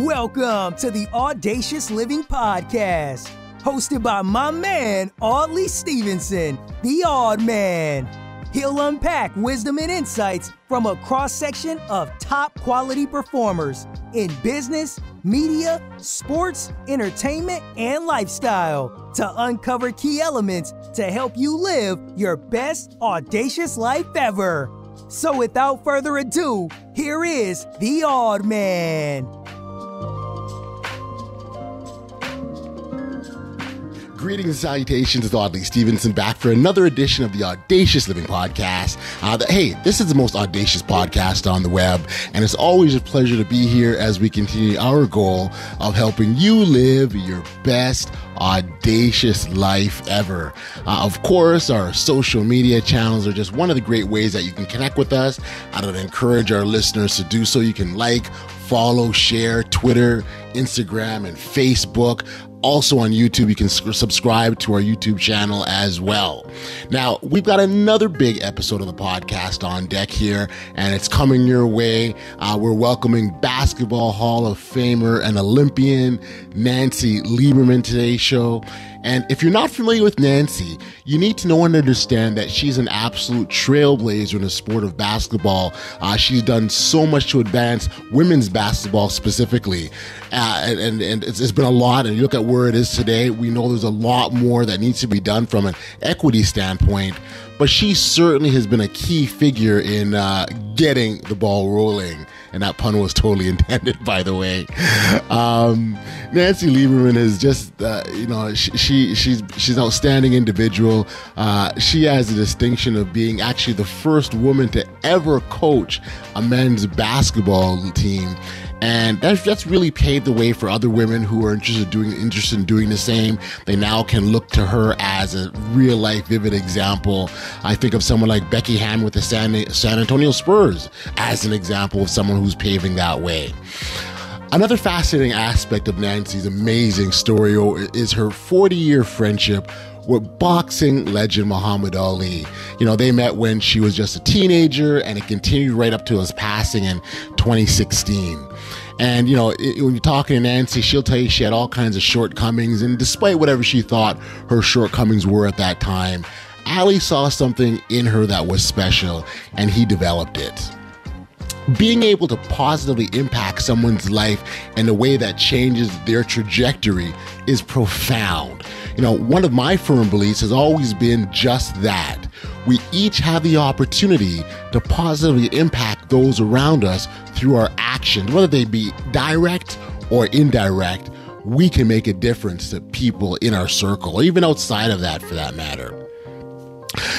Welcome to the Audacious Living Podcast, hosted by my man, Audley Stevenson, the Odd Man. He'll unpack wisdom and insights from a cross section of top quality performers in business, media, sports, entertainment, and lifestyle to uncover key elements to help you live your best audacious life ever. So, without further ado, here is the Odd Man. Greetings and salutations, it's Audley Stevenson back for another edition of the Audacious Living Podcast. Uh, the, hey, this is the most audacious podcast on the web, and it's always a pleasure to be here as we continue our goal of helping you live your best audacious life ever. Uh, of course, our social media channels are just one of the great ways that you can connect with us. I would encourage our listeners to do so. You can like, follow, share Twitter, Instagram, and Facebook also on YouTube. You can subscribe to our YouTube channel as well. Now, we've got another big episode of the podcast on deck here, and it's coming your way. Uh, we're welcoming Basketball Hall of Famer and Olympian Nancy Lieberman today's show. And if you're not familiar with Nancy, you need to know and understand that she's an absolute trailblazer in the sport of basketball. Uh, she's done so much to advance women's basketball specifically. Uh, and, and, and it's, it's been a lot. And you look at where it is today, we know there's a lot more that needs to be done from an equity standpoint but she certainly has been a key figure in uh, getting the ball rolling and that pun was totally intended, by the way. Um, Nancy Lieberman is just, uh, you know, she, she, she's she's an outstanding individual. Uh, she has the distinction of being actually the first woman to ever coach a men's basketball team and that's, that's really paved the way for other women who are interested in doing interested in doing the same. They now can look to her as a real life, vivid example. I think of someone like Becky Hammon with the San, San Antonio Spurs as an example of someone who's paving that way. Another fascinating aspect of Nancy's amazing story is her 40 year friendship with boxing legend Muhammad Ali. You know, they met when she was just a teenager and it continued right up to his passing in 2016. And, you know, it, when you're talking to Nancy, she'll tell you she had all kinds of shortcomings. And despite whatever she thought her shortcomings were at that time, Ali saw something in her that was special and he developed it. Being able to positively impact someone's life in a way that changes their trajectory is profound. You know, one of my firm beliefs has always been just that. We each have the opportunity to positively impact those around us through our actions, whether they be direct or indirect. We can make a difference to people in our circle, or even outside of that for that matter.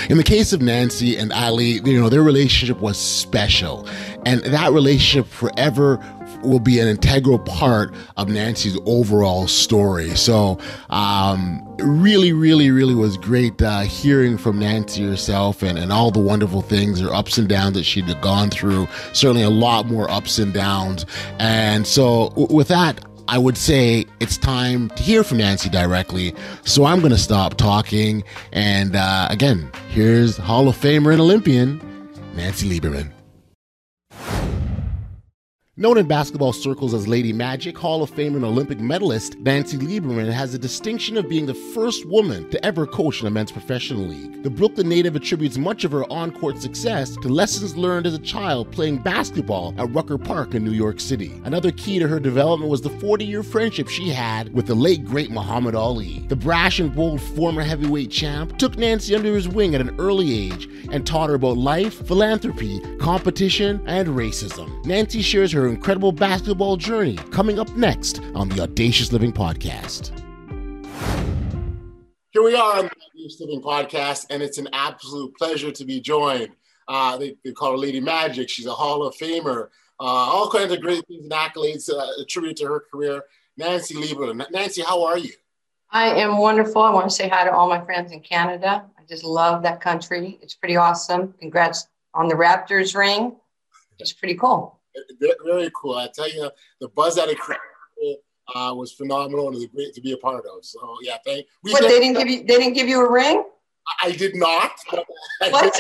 In the case of Nancy and Ali, you know, their relationship was special. And that relationship forever will be an integral part of Nancy's overall story. So, um, really, really, really was great uh, hearing from Nancy herself and, and all the wonderful things, her ups and downs that she'd gone through. Certainly a lot more ups and downs. And so, w- with that, I would say it's time to hear from Nancy directly. So I'm going to stop talking. And uh, again, here's Hall of Famer and Olympian, Nancy Lieberman. Known in basketball circles as Lady Magic, Hall of Fame and Olympic medalist Nancy Lieberman has the distinction of being the first woman to ever coach in a men's professional league. The Brooklyn native attributes much of her on court success to lessons learned as a child playing basketball at Rucker Park in New York City. Another key to her development was the 40 year friendship she had with the late great Muhammad Ali. The brash and bold former heavyweight champ took Nancy under his wing at an early age and taught her about life, philanthropy, competition, and racism. Nancy shares her incredible basketball journey coming up next on the Audacious Living Podcast. Here we are on the Audacious Living Podcast, and it's an absolute pleasure to be joined. Uh, they, they, call her Lady Magic. She's a Hall of Famer. Uh, all kinds of great things and accolades uh, attributed to her career. Nancy Lieberman. Nancy, how are you? I am wonderful. I want to say hi to all my friends in Canada. I just love that country. It's pretty awesome. Congrats on the Raptors ring. It's pretty cool very cool. I tell you, the buzz at it uh, was phenomenal and it was great to be a part of. So yeah, thank. We what they didn't give you? They didn't give you a ring? I did not. What?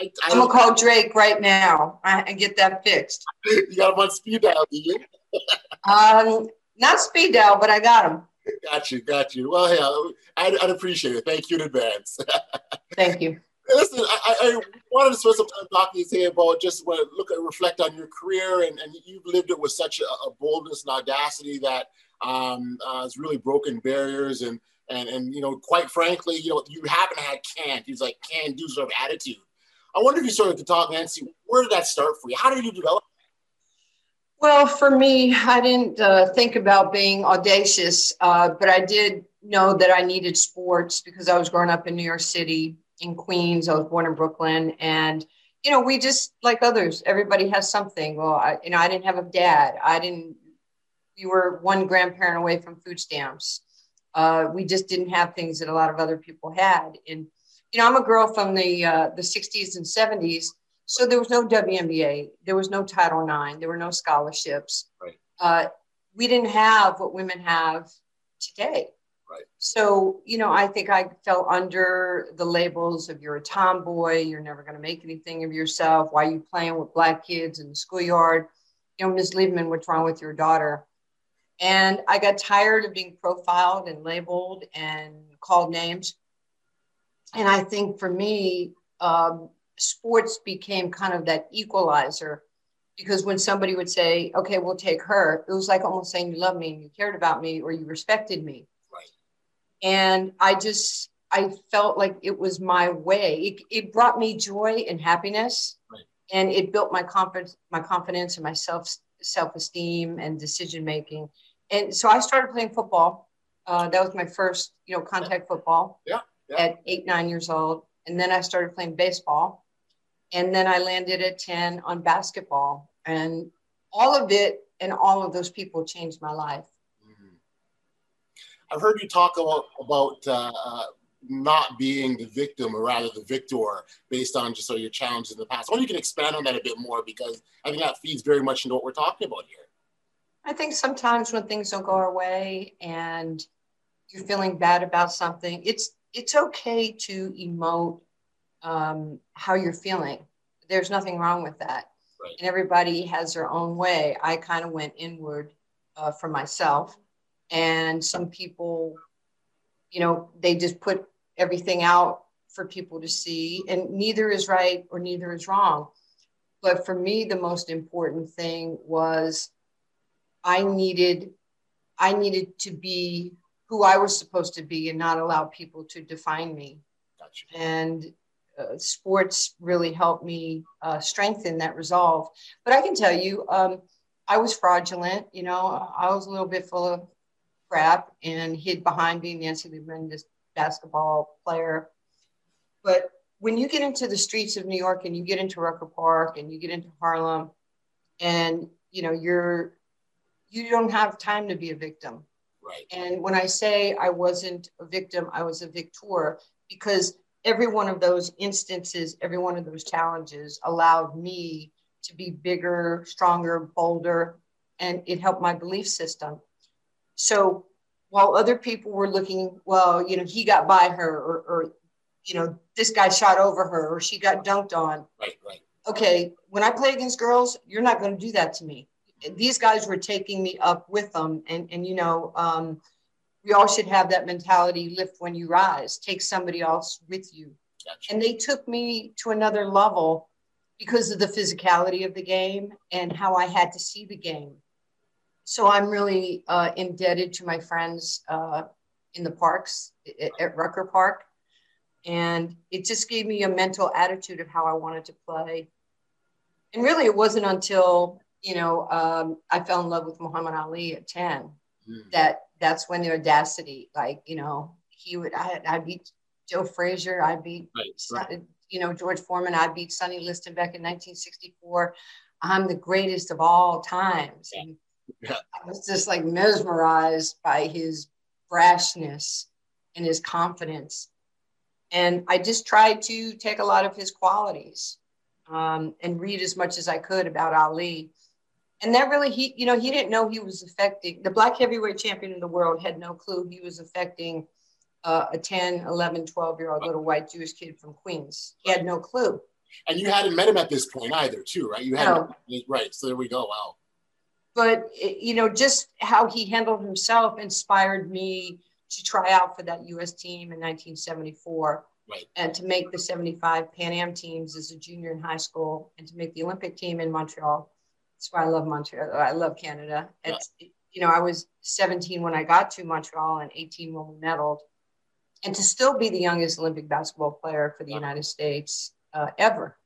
I, I, am gonna call Drake right now and get that fixed. You got him on speed dial, do you? um, not speed dial, but I got him. Got you, got you. Well, yeah, I'd, I'd appreciate it. Thank you in advance. Thank you. Listen, I, I, wanted to spend some time talking to you about just to look at reflect on your career, and, and you've lived it with such a, a boldness and audacity that um, uh, has really broken barriers, and and and you know, quite frankly, you know, you haven't had can't. He's like can do sort of attitude. I wonder if you sort of could talk, Nancy. Where did that start for you? How did you develop? Well, for me, I didn't uh, think about being audacious, uh, but I did know that I needed sports because I was growing up in New York City, in Queens. I was born in Brooklyn, and you know, we just like others. Everybody has something. Well, I, you know, I didn't have a dad. I didn't. We were one grandparent away from food stamps. Uh, we just didn't have things that a lot of other people had. And you know, I'm a girl from the uh, the 60s and 70s so there was no WNBA, there was no Title IX, there were no scholarships. Right. Uh, we didn't have what women have today. So, you know, I think I fell under the labels of you're a tomboy, you're never going to make anything of yourself. Why are you playing with black kids in the schoolyard? You know, Ms. Lieberman, what's wrong with your daughter? And I got tired of being profiled and labeled and called names. And I think for me, um, sports became kind of that equalizer because when somebody would say, okay, we'll take her, it was like almost saying you love me and you cared about me or you respected me. And I just, I felt like it was my way. It, it brought me joy and happiness. Right. And it built my confidence, my confidence and my self self-esteem and decision making. And so I started playing football. Uh, that was my first, you know, contact football. Yeah, yeah. At eight, nine years old. And then I started playing baseball and then I landed at 10 on basketball. And all of it and all of those people changed my life. I've heard you talk about, about uh, uh, not being the victim or rather the victor based on just sort of your challenges in the past. I wonder you can expand on that a bit more because I think that feeds very much into what we're talking about here. I think sometimes when things don't go our way and you're feeling bad about something, it's it's okay to emote um, how you're feeling. There's nothing wrong with that. Right. And everybody has their own way. I kind of went inward uh, for myself. And some people, you know, they just put everything out for people to see. And neither is right or neither is wrong. But for me, the most important thing was I needed I needed to be who I was supposed to be and not allow people to define me. Gotcha. And uh, sports really helped me uh, strengthen that resolve. But I can tell you, um, I was fraudulent. You know, I was a little bit full of crap and hid behind being Nancy Lieberman, this basketball player. But when you get into the streets of New York and you get into Rucker Park and you get into Harlem, and you know you're you don't have time to be a victim. Right. And when I say I wasn't a victim, I was a victor because every one of those instances, every one of those challenges allowed me to be bigger, stronger, bolder, and it helped my belief system. So while other people were looking, well, you know, he got by her, or, or you know, this guy shot over her, or she got dunked on. Right, right. Okay, when I play against girls, you're not going to do that to me. These guys were taking me up with them, and and you know, um, we all should have that mentality lift when you rise take somebody else with you gotcha. and they took me to another level because of the physicality of the game and how i had to see the game so i'm really uh, indebted to my friends uh, in the parks at, at rucker park and it just gave me a mental attitude of how i wanted to play and really it wasn't until you know um, i fell in love with muhammad ali at 10 mm. that that's when the audacity, like, you know, he would, I, I beat Joe Frazier, I beat, right, right. you know, George Foreman, I beat Sonny Liston back in 1964. I'm the greatest of all times. And yeah. I was just like mesmerized by his brashness and his confidence. And I just tried to take a lot of his qualities um, and read as much as I could about Ali. And that really he you know he didn't know he was affecting the black heavyweight champion of the world had no clue he was affecting uh, a 10 11 12 year old little white jewish kid from queens. He had no clue. And you hadn't met him at this point either too right? You had no. right so there we go. Wow but you know, just how he handled himself inspired me to try out for that U.S. team in 1974. Right. And to make the 75 Pan Am teams as a junior in high school and to make the Olympic team in Montreal. That's why I love Montreal. I love Canada. It's, yeah. you know, I was 17 when I got to Montreal and 18 when we medaled. And to still be the youngest Olympic basketball player for the United States uh, ever.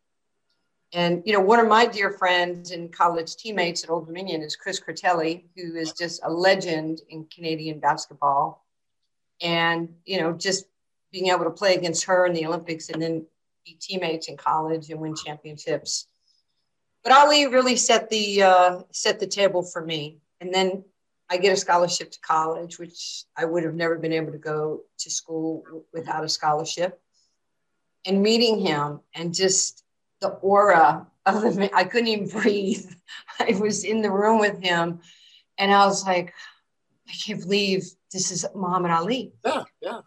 And, you know, one of my dear friends and college teammates at Old Dominion is Chris Critelli, who is just a legend in Canadian basketball. And, you know, just being able to play against her in the Olympics and then be teammates in college and win championships. But Ali really set the uh, set the table for me. And then I get a scholarship to college, which I would have never been able to go to school without a scholarship. And meeting him and just the aura of the I couldn't even breathe. I was in the room with him and I was like, I can't believe this is Muhammad Ali. Yeah, yeah.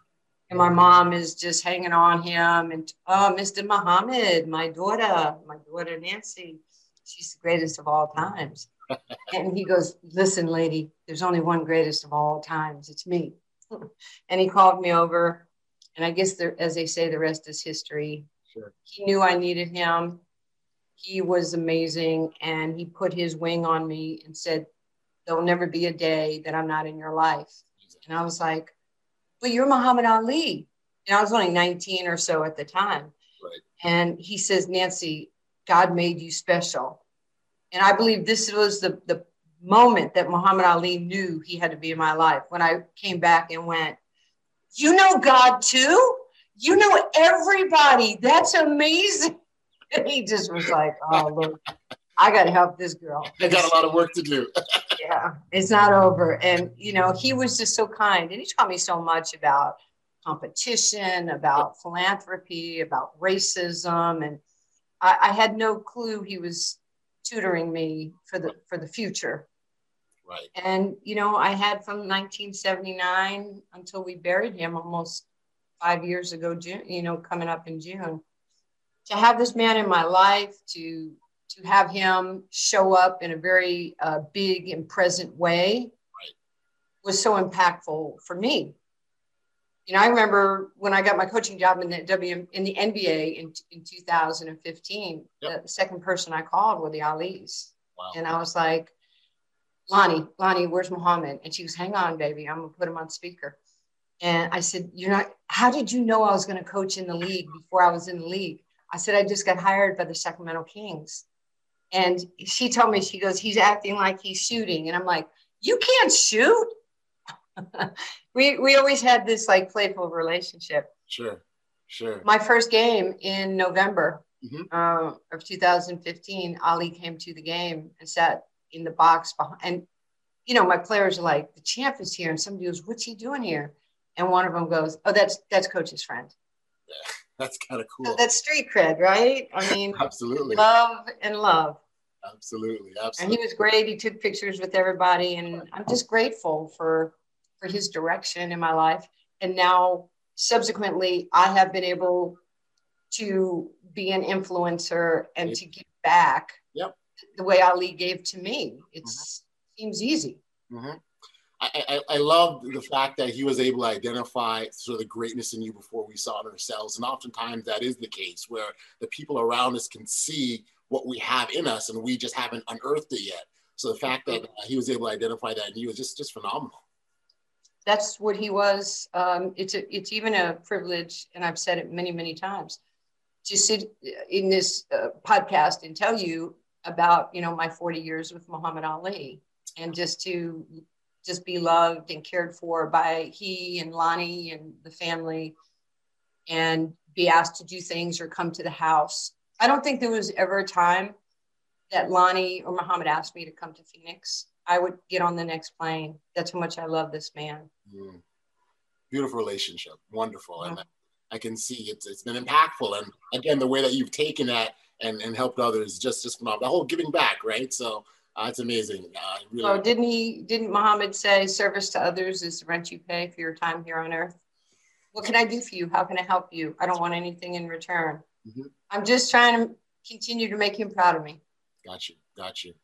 And my mom is just hanging on him and oh, Mr. Muhammad, my daughter, my daughter Nancy, she's the greatest of all times. and he goes, Listen, lady, there's only one greatest of all times. It's me. and he called me over. And I guess, there, as they say, the rest is history. Sure. He knew I needed him. He was amazing. And he put his wing on me and said, There'll never be a day that I'm not in your life. And I was like, But you're Muhammad Ali. And I was only 19 or so at the time. Right. And he says, Nancy, God made you special. And I believe this was the, the moment that Muhammad Ali knew he had to be in my life when I came back and went, You know God too? You know everybody. That's amazing. And he just was like, Oh, look, I got to help this girl. I got a lot of work to do. yeah, it's not over. And, you know, he was just so kind. And he taught me so much about competition, about philanthropy, about racism. And I, I had no clue he was tutoring me for the for the future. Right. And you know, I had from 1979 until we buried him almost five years ago, June, you know, coming up in June. To have this man in my life, to to have him show up in a very uh, big and present way was so impactful for me you know, I remember when I got my coaching job in the W in the NBA in, in 2015, yep. the second person I called were the Ali's. Wow. And I was like, Lonnie, Lonnie, where's Muhammad? And she was, hang on, baby, I'm gonna put him on speaker. And I said, You're not, how did you know I was gonna coach in the league before I was in the league? I said, I just got hired by the Sacramento Kings. And she told me, she goes, he's acting like he's shooting. And I'm like, you can't shoot. we we always had this like playful relationship. Sure, sure. My first game in November mm-hmm. uh, of 2015, Ali came to the game and sat in the box behind. And you know, my players are like, "The champ is here," and somebody goes, "What's he doing here?" And one of them goes, "Oh, that's that's coach's friend." Yeah, that's kind of cool. That's street cred, right? I mean, absolutely. Love and love. Absolutely, absolutely. And he was great. He took pictures with everybody, and I'm just grateful for for his direction in my life. And now, subsequently, I have been able to be an influencer and to give back yep. the way Ali gave to me. It mm-hmm. seems easy. Mm-hmm. I, I, love the fact that he was able to identify sort of the greatness in you before we saw it ourselves. And oftentimes that is the case where the people around us can see what we have in us and we just haven't unearthed it yet. So the fact that uh, he was able to identify that in you is just, just phenomenal that's what he was. Um, it's a, it's even a privilege, and I've said it many, many times, to sit in this uh, podcast and tell you about you know my 40 years with Muhammad Ali, and just to just be loved and cared for by he and Lonnie and the family, and be asked to do things or come to the house. I don't think there was ever a time that Lonnie or Muhammad asked me to come to Phoenix. I would get on the next plane. That's how much I love this man. Mm. Beautiful relationship, wonderful, and I can see it's it's been impactful. And again, the way that you've taken that and, and helped others, just just phenomenal. The whole giving back, right? So uh, it's amazing. Uh, really- so didn't he? Didn't Muhammad say service to others is the rent you pay for your time here on earth? What can I do for you? How can I help you? I don't want anything in return. Mm-hmm. I'm just trying to continue to make him proud of me. Got you. Got you.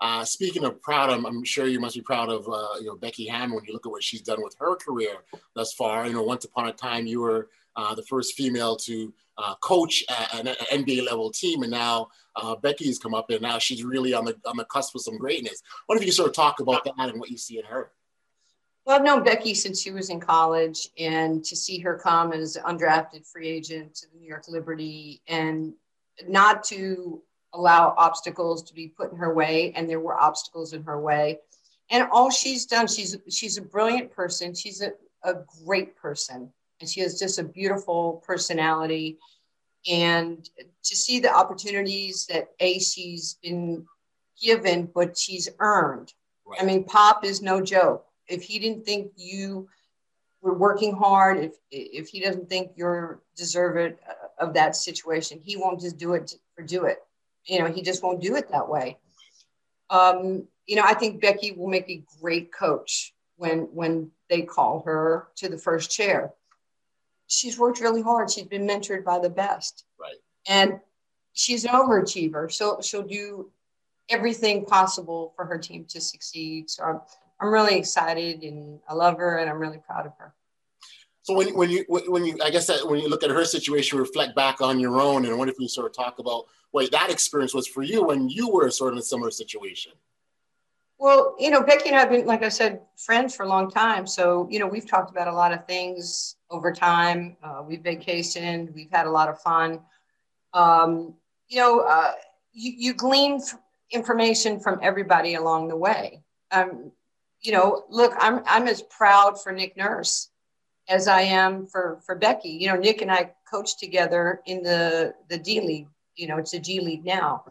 Uh, speaking of proud, I'm, I'm, sure you must be proud of uh, you know Becky Hammon when you look at what she's done with her career thus far. You know, once upon a time you were uh, the first female to uh, coach an, NBA level team, and now uh, Becky's come up, and now she's really on the on the cusp of some greatness. What if you sort of talk about that and what you see in her? Well, I've known Becky since she was in college, and to see her come as undrafted free agent to the New York Liberty and not to allow obstacles to be put in her way, and there were obstacles in her way. And all she's done, she's she's a brilliant person. She's a, a great person, and she has just a beautiful personality. And to see the opportunities that a she's been given, but she's earned. Right. I mean, Pop is no joke. If he didn't think you were working hard, if if he doesn't think you're deserving of that situation, he won't just do it for do it you know, he just won't do it that way. Um, you know, I think Becky will make a great coach when when they call her to the first chair. She's worked really hard. She's been mentored by the best. Right. And she's an overachiever. So she'll do everything possible for her team to succeed. So I'm, I'm really excited and I love her and I'm really proud of her. So when, when you when you I guess that when you look at her situation, reflect back on your own, and what if you sort of talk about what that experience was for you when you were sort of in a similar situation? Well, you know, Becky and I have been, like I said, friends for a long time. So, you know, we've talked about a lot of things over time. Uh, we've vacationed, we've had a lot of fun. Um, you know, uh, you, you glean information from everybody along the way. Um, you know, look, I'm I'm as proud for Nick Nurse as I am for for Becky. You know, Nick and I coached together in the the D League you know, it's a G League now.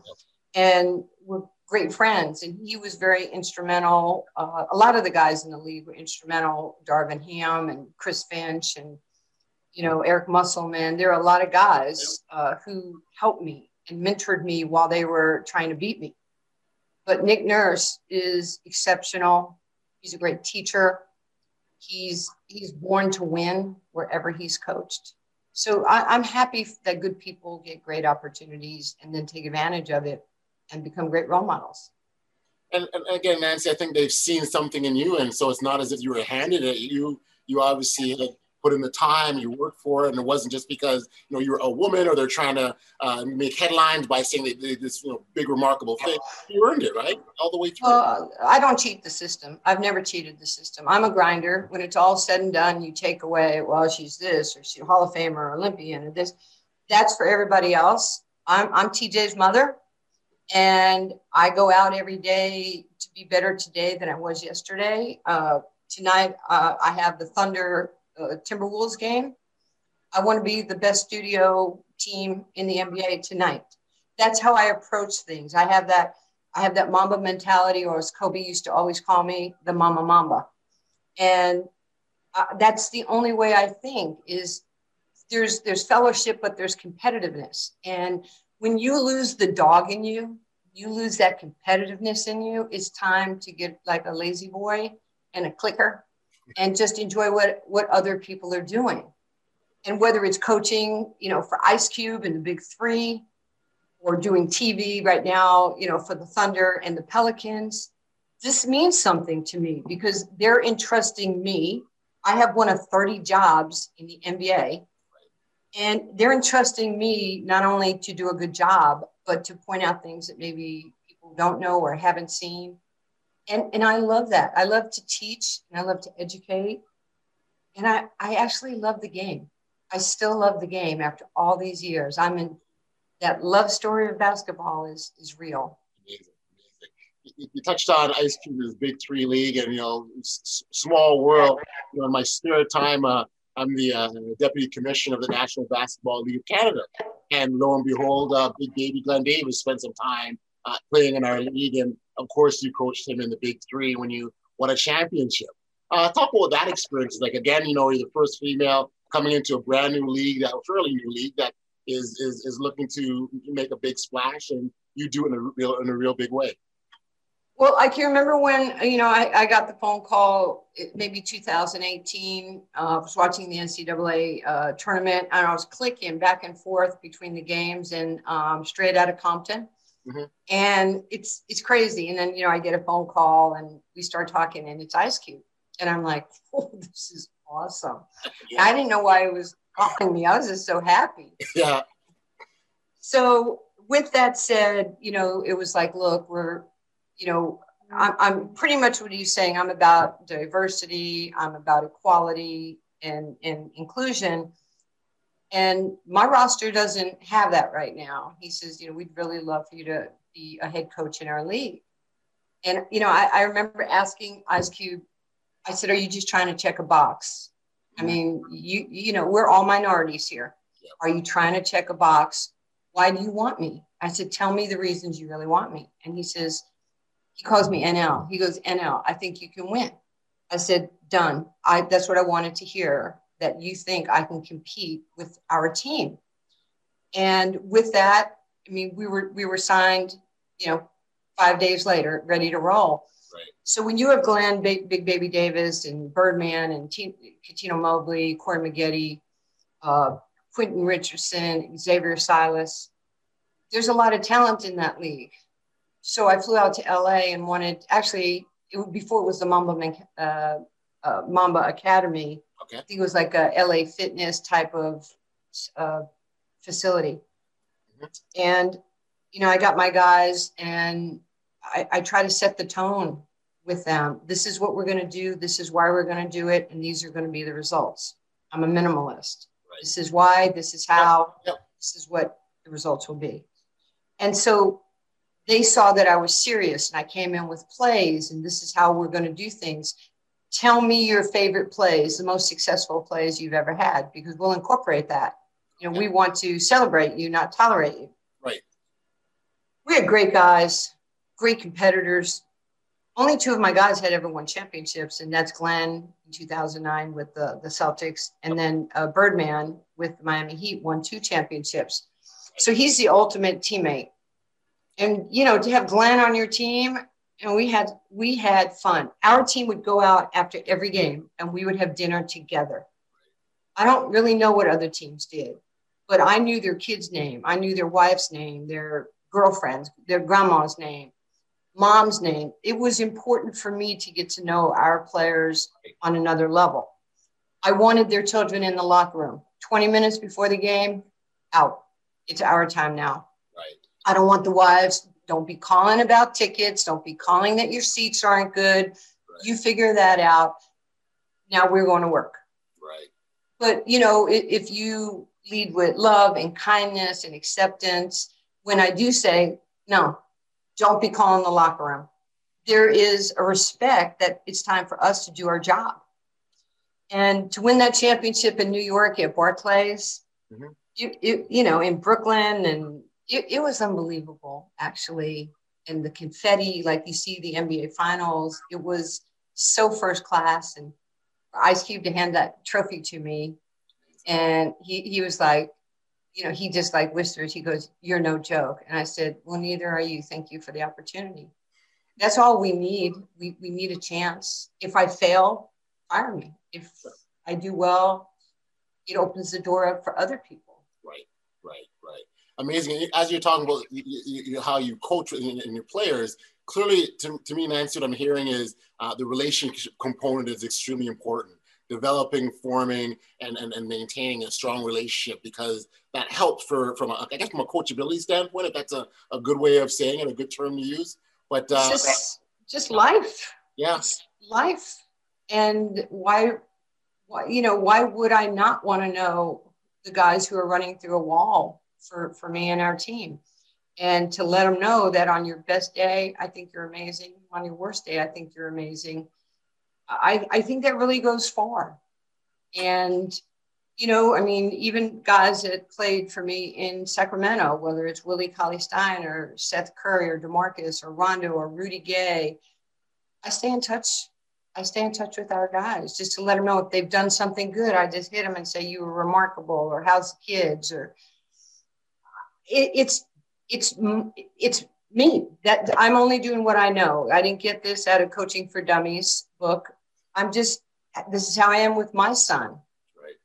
And we're great friends. And he was very instrumental. Uh, a lot of the guys in the league were instrumental. Darvin Ham and Chris Finch and, you know, Eric Musselman. There are a lot of guys uh, who helped me and mentored me while they were trying to beat me. But Nick Nurse is exceptional. He's a great teacher. He's he's born to win wherever he's coached so I, am happy that good people get great opportunities and then take advantage of it and become great role models. And, and, again, Nancy, I think they've seen something in you, and so it's not as if you were handed it. You you obviously had put in the time, you worked for it, and it wasn't just because you know you're a woman or they're trying to uh, make headlines by saying they did this you know big remarkable thing. You earned it, right, all the way through. Uh, I don't cheat the system. I've never cheated the system. I'm a grinder. When it's all said and done, you take away, well, she's this or she's Hall of Famer or Olympian or this. That's for everybody else. I'm I'm TJ's mother, and I go out every day to be better today than I was yesterday. Uh, tonight, uh, I have the Thunder uh, Timberwolves game. I want to be the best studio team in the NBA tonight. That's how I approach things. I have that I have that Mamba mentality, or as Kobe used to always call me, the Mama Mamba. And uh, that's the only way I think is there's there's fellowship, but there's competitiveness. And when you lose the dog in you, you lose that competitiveness in you. It's time to get like a lazy boy and a clicker and just enjoy what what other people are doing and whether it's coaching you know for ice cube and the big three or doing tv right now you know for the thunder and the pelicans this means something to me because they're entrusting me i have one of 30 jobs in the nba and they're entrusting me not only to do a good job but to point out things that maybe people don't know or haven't seen and and I love that. I love to teach and I love to educate. And I, I actually love the game. I still love the game after all these years. I'm in that love story of basketball is is real. Amazing, amazing. You touched on Ice Cube's Big Three League, and you know, small world. You know, in my spare time, uh, I'm the uh, deputy commissioner of the National Basketball League of Canada, and lo and behold, uh, Big Baby Glen Davis spent some time uh, playing in our league, and of course, you coached him in the Big Three when you won a championship. Uh, talk about that experience. Like again, you know, you're the first female coming into a brand new league, that fairly new league that is is is looking to make a big splash, and you do it in a real in a real big way. Well, I can remember when you know I, I got the phone call, maybe 2018. Uh, I was watching the NCAA uh, tournament, and I was clicking back and forth between the games and um, straight out of Compton Mm-hmm. And it's it's crazy. And then you know I get a phone call and we start talking and it's Ice Cube. And I'm like, oh, this is awesome. Yeah. I didn't know why it was calling me. I was just so happy. Yeah. So with that said, you know, it was like, look, we're, you know, I'm, I'm pretty much what he's saying. I'm about diversity. I'm about equality and, and inclusion. And my roster doesn't have that right now. He says, you know, we'd really love for you to be a head coach in our league. And, you know, I, I remember asking Ice Cube, I said, are you just trying to check a box? I mean, you, you know, we're all minorities here. Are you trying to check a box? Why do you want me? I said, tell me the reasons you really want me. And he says, he calls me NL. He goes, NL, I think you can win. I said, done. I, that's what I wanted to hear that you think I can compete with our team. And with that, I mean, we were we were signed, you know, five days later, ready to roll. Right. So when you have Glen, Big, Big Baby Davis, and Birdman, and T- Cuttino Mobley, Corey Maggette, uh, Quentin Richardson, Xavier Silas, there's a lot of talent in that league. So I flew out to LA and wanted actually it, before it was the Mamba uh, uh, Mamba Academy. Okay. I think it was like a LA Fitness type of uh, facility. Mm-hmm. And, you know, I got my guys and I, I try to set the tone with them. This is what we're going to do. This is why we're going to do it. And these are going to be the results. I'm a minimalist. Right. This is why, this is how, yep. Yep. this is what the results will be. And so they saw that I was serious and I came in with plays and this is how we're going to do things tell me your favorite plays, the most successful plays you've ever had, because we'll incorporate that. You know, we want to celebrate you, not tolerate you. Right. We had great guys, great competitors. Only two of my guys had ever won championships, and that's Glen in 2009 with the, the Celtics, and then uh, Birdman with the Miami Heat won two championships. So he's the ultimate teammate. And, you know, to have Glen on your team and we had we had fun. Our team would go out after every game and we would have dinner together. I don't really know what other teams did, but I knew their kid's name. I knew their wife's name, their girlfriend's, their grandma's name, mom's name. It was important for me to get to know our players on another level. I wanted their children in the locker room. 20 minutes before the game, out. It's our time now. I don't want the wives don't be calling about tickets. Don't be calling that your seats aren't good. Right. You figure that out. Now we're going to work. Right. But, you know, if, if you lead with love and kindness and acceptance, when I do say, no, don't be calling the locker room, there is a respect that it's time for us to do our job. And to win that championship in New York at Barclays, mm-hmm. you, you, you know, in Brooklyn and it, it was unbelievable, actually. And the confetti, like you see the NBA finals, it was so first class. And Ice Cube to hand that trophy to me. And he, he was like, you know, he just like whispers, he goes, You're no joke. And I said, Well, neither are you. Thank you for the opportunity. That's all we need. We, we need a chance. If I fail, fire me. If I do well, it opens the door up for other people. Right, right, right amazing. As you're talking about you, you, how you coach and, in, your players, clearly to, to me, Nancy, what I'm hearing is uh, the relationship component is extremely important. Developing, forming, and, and, and maintaining a strong relationship because that helps for from a, I guess from a coachability standpoint, if that's a, a good way of saying it, a good term to use. But uh, just just life. Yes, yeah. life. And why, why, you know, why would I not want to know the guys who are running through a wall for, for me and our team. And to let them know that on your best day, I think you're amazing. On your worst day, I think you're amazing. I, I think that really goes far. And, you know, I mean, even guys that played for me in Sacramento, whether it's Willie Cauley Stein or Seth Curry or DeMarcus or Rondo or Rudy Gay, I stay in touch. I stay in touch with our guys just to let them know if they've done something good. I just hit them and say, You were remarkable, or how's the kids, or it, it's it's it's me that I'm only doing what I know. I didn't get this out of Coaching for Dummies book. I'm just this is how I am with my son. Right.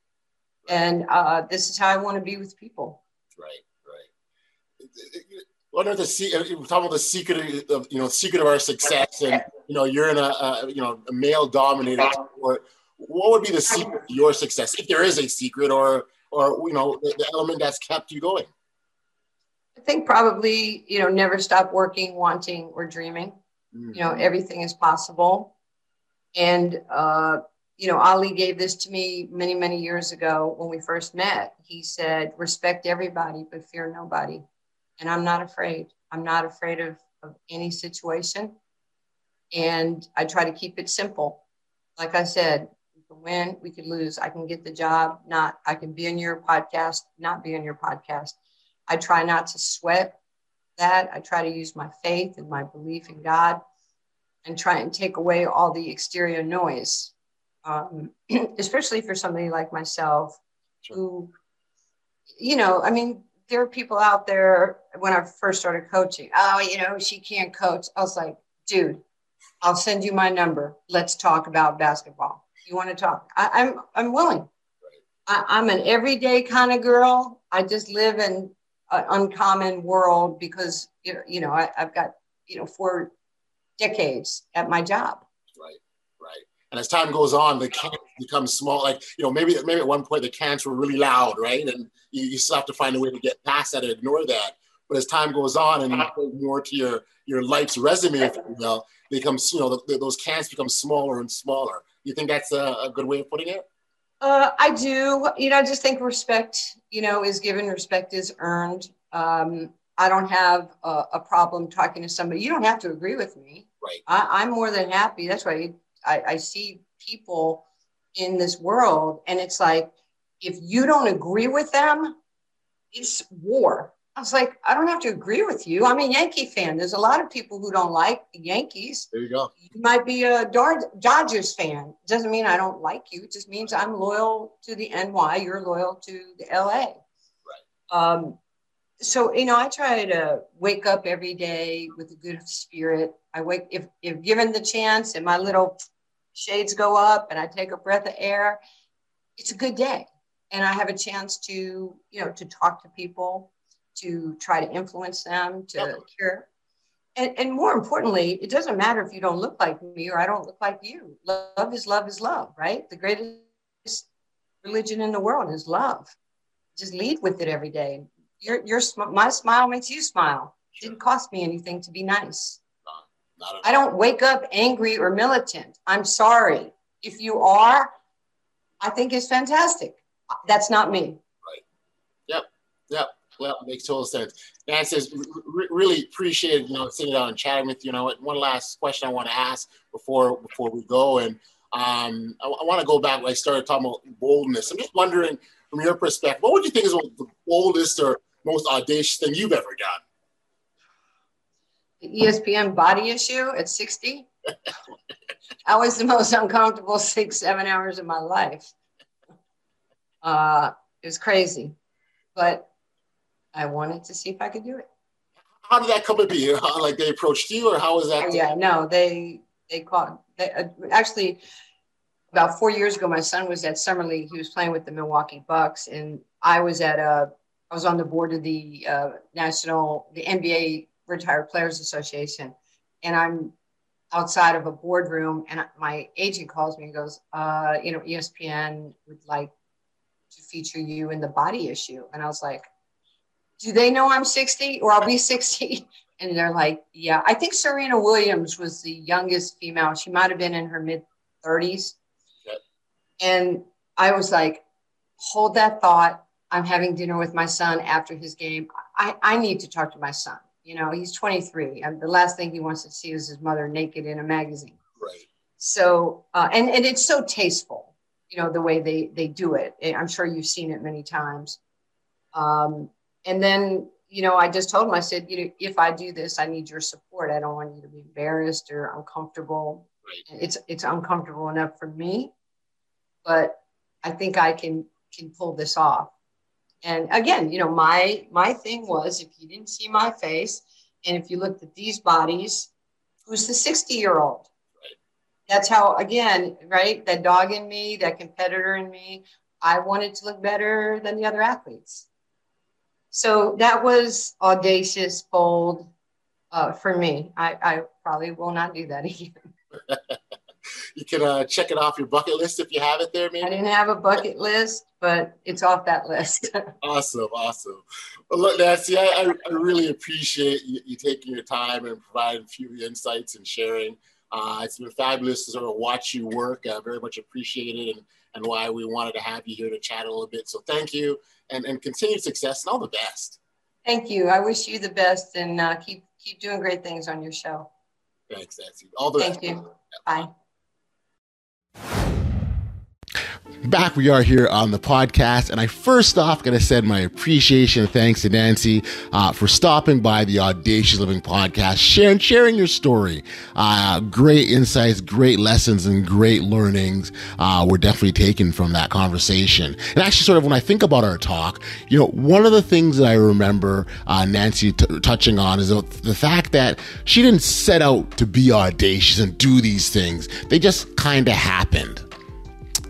And uh, this is how I want to be with people. Right. Right. what are the secret? We're talking about the secret of you know secret of our success, and you know you're in a, a you know a male dominated sport. What would be the secret to your success, if there is a secret, or or you know the, the element that's kept you going? I think probably you know never stop working, wanting, or dreaming. Mm-hmm. You know everything is possible, and uh, you know Ali gave this to me many many years ago when we first met. He said, "Respect everybody, but fear nobody." and I'm not afraid. I'm not afraid of, of any situation. And I try to keep it simple. Like I said, we can win, we could lose. I can get the job, not, I can be in your podcast, not be in your podcast. I try not to sweat that. I try to use my faith and my belief in God and try and take away all the exterior noise, um, especially for somebody like myself sure. who, you know, I mean, there are people out there when I first started coaching. Oh, you know, she can't coach. I was like, dude, I'll send you my number. Let's talk about basketball. You want to talk? I, am I'm, I'm willing. I, I'm an everyday kind of girl. I just live in an uncommon world because you know I, I've got you know four decades at my job. Right, right. And as time goes on, the camp become small. Like you know, maybe maybe at one point the cans were really loud, right? And you, you still have to find a way to get past that and ignore that. But as time goes on and you more to your your life's resume, if you will, becomes you know the, the, those cans become smaller and smaller. You think that's a, a good way of putting it? Uh, I do. You know, I just think respect, you know, is given, respect is earned. Um, I don't have a, a, problem talking to somebody. You don't have to agree with me. Right. I, am more than happy. That's why I, I see people in this world, and it's like if you don't agree with them, it's war. I was like, I don't have to agree with you. I'm a Yankee fan. There's a lot of people who don't like the Yankees. There you go. You might be a Dodgers fan. Doesn't mean I don't like you. It just means I'm loyal to the NY. You're loyal to the LA. Right. Um, so you know, I try to wake up every day with a good spirit. I wake if if given the chance, and my little shades go up, and I take a breath of air. It's a good day and I have a chance to, you know, to talk to people, to try to influence them, to yep. cure. And, and more importantly, it doesn't matter if you don't look like me or I don't look like you. Love is love is love, right? The greatest religion in the world is love. Just lead with it every day. Your, your my smile makes you smile. It didn't cost me anything to be nice. I don't wake up angry or militant. I'm sorry. If you are, I think it's fantastic that's not me. Right. Yep. Yep. Well, makes total sense. Dan says, really appreciate you know sitting down and chatting with you. Know, one last question I want to ask before before we go, and um, I, I want to go back. When I started talking about boldness. I'm just wondering, from your perspective, what would you think is the boldest or most audacious thing you've ever done? The ESPN body issue at 60. that was the most uncomfortable six, seven hours of my life. Uh, it was crazy, but I wanted to see if I could do it. How did that come to be? like they approached you, or how was that? Yeah, no, they they called. They, uh, actually, about four years ago, my son was at summer league. He was playing with the Milwaukee Bucks, and I was at a. I was on the board of the uh, national, the NBA Retired Players Association, and I'm outside of a boardroom, and my agent calls me and goes, uh, "You know, ESPN would like to feature you in the body issue. And I was like, do they know I'm 60 or I'll be 60? And they're like, yeah. I think Serena Williams was the youngest female. She might have been in her mid 30s. Yep. And I was like, hold that thought. I'm having dinner with my son after his game. I, I need to talk to my son. You know, he's 23. And the last thing he wants to see is his mother naked in a magazine. Right. So, uh, and, and it's so tasteful you know the way they they do it i'm sure you've seen it many times um, and then you know i just told him i said you know if i do this i need your support. I don't want you to be embarrassed or uncomfortable. Right. it's it's uncomfortable enough for me but i think i can can pull this off. And again you know my my thing was if you didn't see my face and if you looked at these bodies who's the 60 year old that's how again right that dog in me that competitor in me i wanted to look better than the other athletes So that was audacious, bold uh, for me. I, I probably will not do that again. you can uh, check it off your bucket list if you have it there, maybe. I didn't have a bucket list, but it's off that list. awesome, awesome. Well, look, Nancy, I, I really appreciate you, you, taking your time and providing a few insights and sharing. Uh, it's been fabulous to sort of watch you work. I very much appreciate it and, and why we wanted to have you here to chat a little bit. So thank you and, and continued success and all the best. Thank you. I wish you the best and uh, keep keep doing great things on your show. Thanks, Nancy. All the Thank best. you. Bye. Back we are here on the podcast and i first off to send my appreciation and thanks to nancy uh, for stopping by the audacious living podcast sharing sharing your story. Uh, great insights great lessons and great learnings uh, were definitely taken from that conversation. And actually sort of when i think about our talk you know one of the things that i remember uh, nancy t- touching on is the fact that she didn't set out to be audacious and do these things. They just kind of happened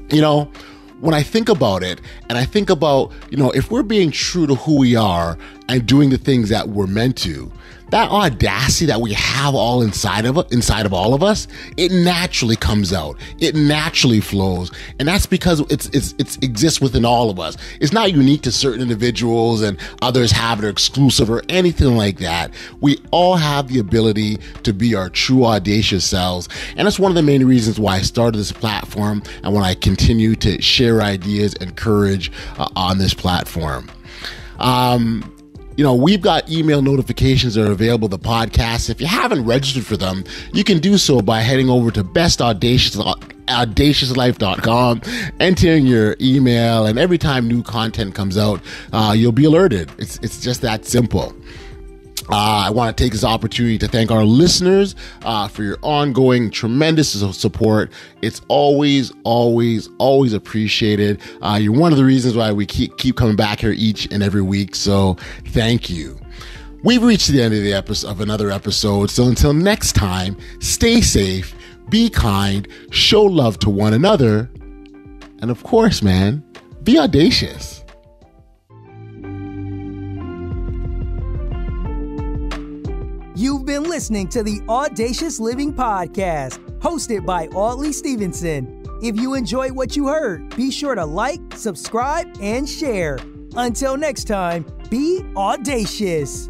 you know, when I think about it, and I think about, you know, if we're being true to who we are and doing the things that we're meant to, that audacity that we have all inside of inside of all of us, it naturally comes out. It naturally flows, and that's because it's it's it exists within all of us. It's not unique to certain individuals and others have it exclusive or anything like that. We all have the ability to be our true audacious selves, and that's one of the main reasons why I started this platform and when I continue to share ideas and courage uh, on this platform. Um, you know, we've got email notifications that are available to the podcast. If you haven't registered for them, you can do so by heading over to bestaudacious.com, entering your email, and every time new content comes out, uh, you'll be alerted. It's, it's just that simple. Uh, I want to take this opportunity to thank our listeners uh, for your ongoing tremendous support. It's always, always, always appreciated. Uh, you're one of the reasons why we keep keep coming back here each and every week. So thank you. We've reached the end of the episode of another episode. So until next time, stay safe, be kind, show love to one another, and of course, man, be audacious. Been listening to the Audacious Living Podcast, hosted by Audley Stevenson. If you enjoyed what you heard, be sure to like, subscribe, and share. Until next time, be audacious.